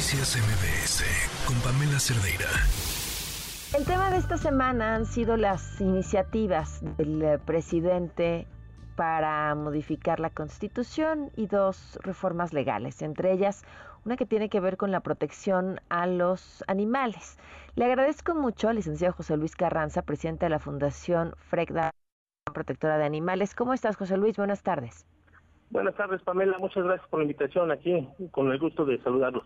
Noticias MBS con Pamela Cerdeira. El tema de esta semana han sido las iniciativas del eh, presidente para modificar la Constitución y dos reformas legales, entre ellas una que tiene que ver con la protección a los animales. Le agradezco mucho al licenciado José Luis Carranza, presidente de la Fundación FRECDA Protectora de Animales. ¿Cómo estás, José Luis? Buenas tardes. Buenas tardes, Pamela. Muchas gracias por la invitación aquí. Con el gusto de saludarlos.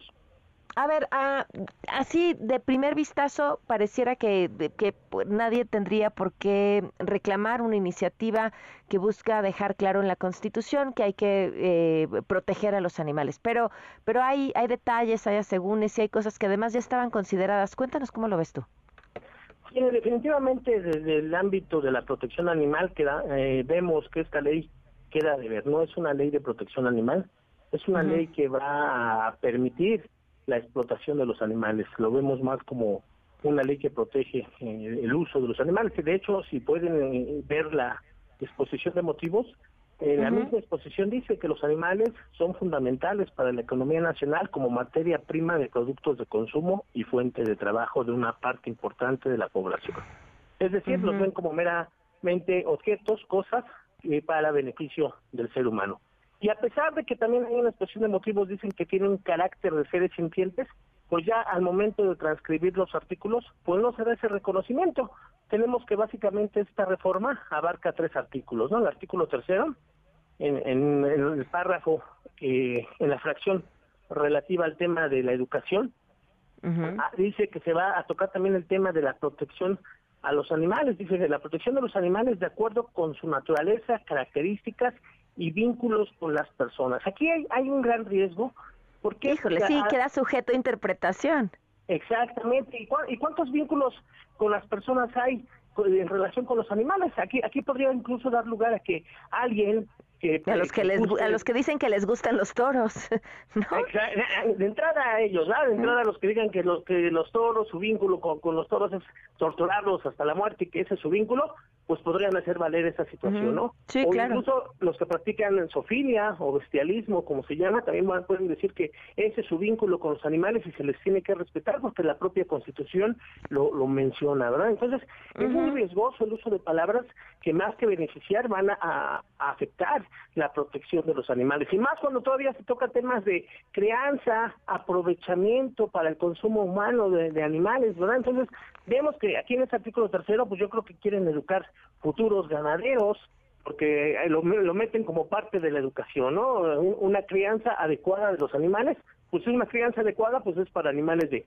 A ver, ah, así de primer vistazo pareciera que, que nadie tendría por qué reclamar una iniciativa que busca dejar claro en la Constitución que hay que eh, proteger a los animales. Pero, pero hay, hay detalles, hay asegúnes y hay cosas que además ya estaban consideradas. Cuéntanos cómo lo ves tú. Sí, definitivamente desde el ámbito de la protección animal eh, vemos que esta ley queda de ver. No es una ley de protección animal, es una ley que va a permitir la explotación de los animales. Lo vemos más como una ley que protege eh, el uso de los animales, que de hecho, si pueden eh, ver la exposición de motivos, en la misma exposición dice que los animales son fundamentales para la economía nacional como materia prima de productos de consumo y fuente de trabajo de una parte importante de la población. Es decir, los ven como meramente objetos, cosas eh, para beneficio del ser humano. Y a pesar de que también hay una expresión de motivos, dicen que tienen un carácter de seres sintientes, pues ya al momento de transcribir los artículos, pues no se da ese reconocimiento. Tenemos que básicamente esta reforma abarca tres artículos, ¿no? El artículo tercero, en, el párrafo, eh, en la fracción relativa al tema de la educación, ah, dice que se va a tocar también el tema de la protección a los animales, dice la protección de los animales de acuerdo con su naturaleza, características y vínculos con las personas. Aquí hay, hay un gran riesgo porque... Híjole, sí, queda sujeto a interpretación. Exactamente. ¿Y, ¿Y cuántos vínculos con las personas hay en relación con los animales? Aquí, aquí podría incluso dar lugar a que alguien a los que les a los que dicen que les gustan los toros de entrada a ellos de entrada a los que digan que los que los toros su vínculo con, con los toros es torturarlos hasta la muerte que ese es su vínculo pues podrían hacer valer esa situación, ¿no? Sí, o claro. incluso los que practican sofilia o bestialismo, como se llama, también pueden decir que ese es su vínculo con los animales y se les tiene que respetar porque la propia Constitución lo, lo menciona, ¿verdad? Entonces, es muy riesgoso el uso de palabras que más que beneficiar van a, afectar la protección de los animales. Y más cuando todavía se toca temas de crianza, aprovechamiento para el consumo humano de, de animales, ¿verdad? Entonces, vemos que aquí en este artículo tercero, pues yo creo que quieren educar futuros ganaderos, porque lo, lo meten como parte de la educación, ¿no? Una crianza adecuada de los animales, pues una crianza adecuada, pues es para animales de,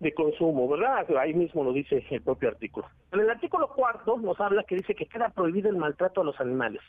de consumo, ¿verdad? Ahí mismo lo dice el propio artículo. En el artículo cuarto nos habla que dice que queda prohibido el maltrato a los animales.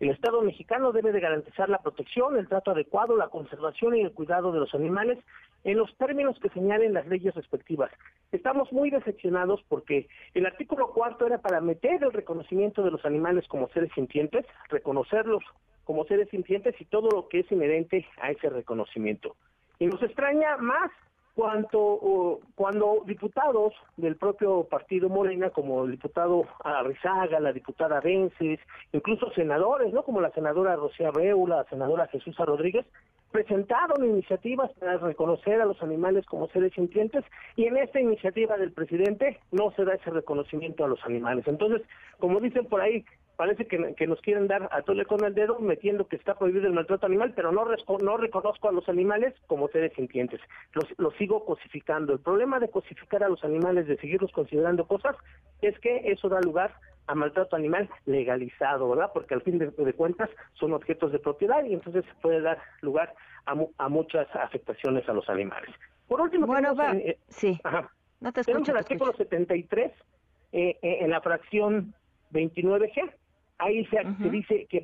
El Estado mexicano debe de garantizar la protección, el trato adecuado, la conservación y el cuidado de los animales en los términos que señalen las leyes respectivas. Estamos muy decepcionados porque el artículo cuarto era para meter el reconocimiento de los animales como seres sintientes, reconocerlos como seres sintientes y todo lo que es inherente a ese reconocimiento. Y nos extraña más cuanto cuando diputados del propio partido Morena, como el diputado Arrizaga, la diputada Vences, incluso senadores, ¿no? Como la senadora Rocío Abreu, la senadora Jesús Rodríguez, presentaron iniciativas para reconocer a los animales como seres sintientes y en esta iniciativa del presidente no se da ese reconocimiento a los animales. Entonces, como dicen por ahí, parece que, nos quieren dar a tole con el dedo metiendo que está prohibido el maltrato animal, pero no, no reconozco a los animales como seres sintientes. Los, los sigo cosificando. El problema de cosificar a los animales, de seguirlos considerando cosas, es que eso da lugar a maltrato animal legalizado, ¿verdad? Porque al fin de, cuentas son objetos de propiedad y entonces puede dar lugar a, muchas afectaciones a los animales. Por último, bueno, eh, sí. no te tenemos el artículo 73 eh, eh, en la fracción 29G ahí se, dice que,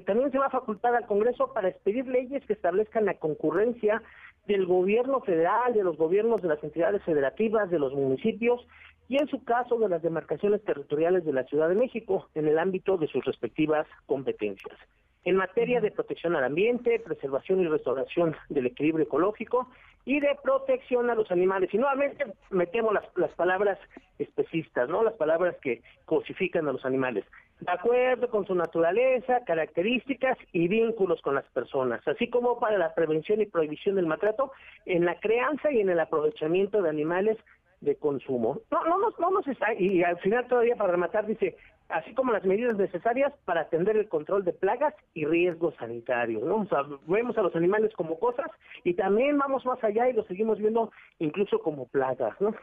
también se va a facultar al Congreso para expedir leyes que establezcan la concurrencia del gobierno federal, de los gobiernos de las entidades federativas, de los municipios y en su caso de las demarcaciones territoriales de la Ciudad de México en el ámbito de sus respectivas competencias. En materia de protección al ambiente, preservación y restauración del equilibrio ecológico y de protección a los animales. Y nuevamente metemos las, las palabras especistas, ¿no? Las palabras que cosifican a los animales. De acuerdo con su naturaleza, características y vínculos con las personas, así como para la prevención y prohibición del maltrato en la crianza y en el aprovechamiento de animales de consumo. No, no, no, no está, y al final todavía para rematar dice, así como las medidas necesarias para atender el control de plagas y riesgos sanitarios. ¿no? Vemos a los animales como cosas y también vamos más allá y los seguimos viendo incluso como plagas. ¿no?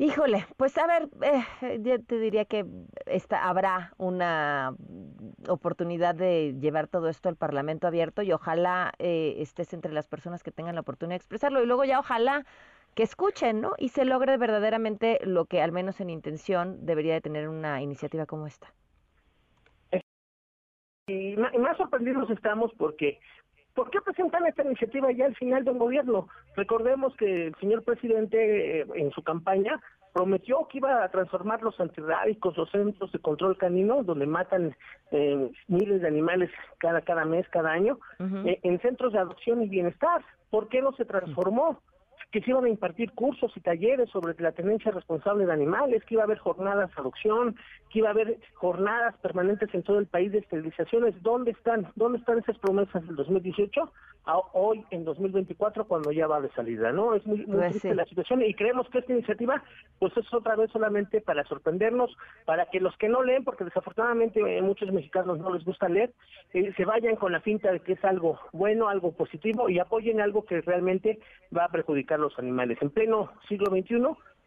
Híjole, pues a ver, eh, yo te diría que esta, habrá una oportunidad de llevar todo esto al Parlamento abierto y ojalá eh, estés entre las personas que tengan la oportunidad de expresarlo y luego ya ojalá que escuchen, ¿no? Y se logre verdaderamente lo que al menos en intención debería de tener una iniciativa como esta. Y más sorprendidos estamos porque ¿Por qué presentan esta iniciativa ya al final del gobierno? Recordemos que el señor presidente eh, en su campaña prometió que iba a transformar los antirrábicos, los centros de control canino, donde matan eh, miles de animales cada cada mes, cada año, eh, en centros de adopción y bienestar. ¿Por qué no se transformó? Que se iban a impartir cursos y talleres sobre la tenencia responsable de animales, que iba a haber jornadas de adopción, que iba a haber jornadas permanentes en todo el país de esterilizaciones. ¿Dónde están? ¿Dónde están esas promesas del 2018? A hoy, en 2024, cuando ya va de salida, ¿no? Es muy, muy pues triste la situación y creemos que esta iniciativa, pues es otra vez solamente para sorprendernos, para que los que no leen, porque desafortunadamente eh, muchos mexicanos no les gusta leer, eh, se vayan con la finta de que es algo bueno, algo positivo y apoyen algo que realmente va a perjudicar los animales. En pleno siglo XXI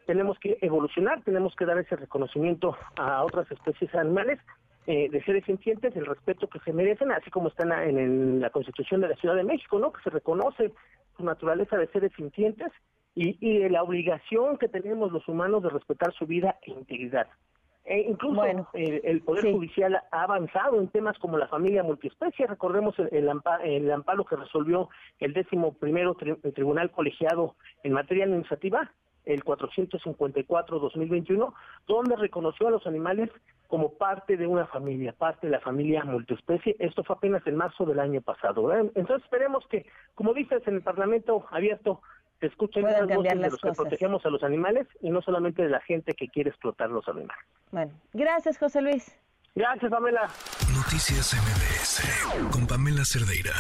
tenemos que evolucionar, tenemos que dar ese reconocimiento a otras especies animales eh, de seres sintientes, el respeto que se merecen, así como están en, la Constitución de la Ciudad de México, ¿no? Que se reconoce su naturaleza de seres sintientes y, y la obligación que tenemos los humanos de respetar su vida e integridad. E incluso el, Poder Judicial ha avanzado en temas como la familia multiespecie. Recordemos el, amparo, que resolvió el décimo primero Tribunal Colegiado en materia administrativa, el 454-2021, donde reconoció a los animales como parte de una familia, parte de la familia multiespecie. Esto fue apenas en marzo del año pasado. Entonces esperemos que, como dices, en el Parlamento abierto escuchen las voces de los que protegemos a los animales y no solamente de la gente que quiere explotar los animales. Bueno, gracias José Luis. Gracias Pamela. Noticias MBS con Pamela Cerdeira.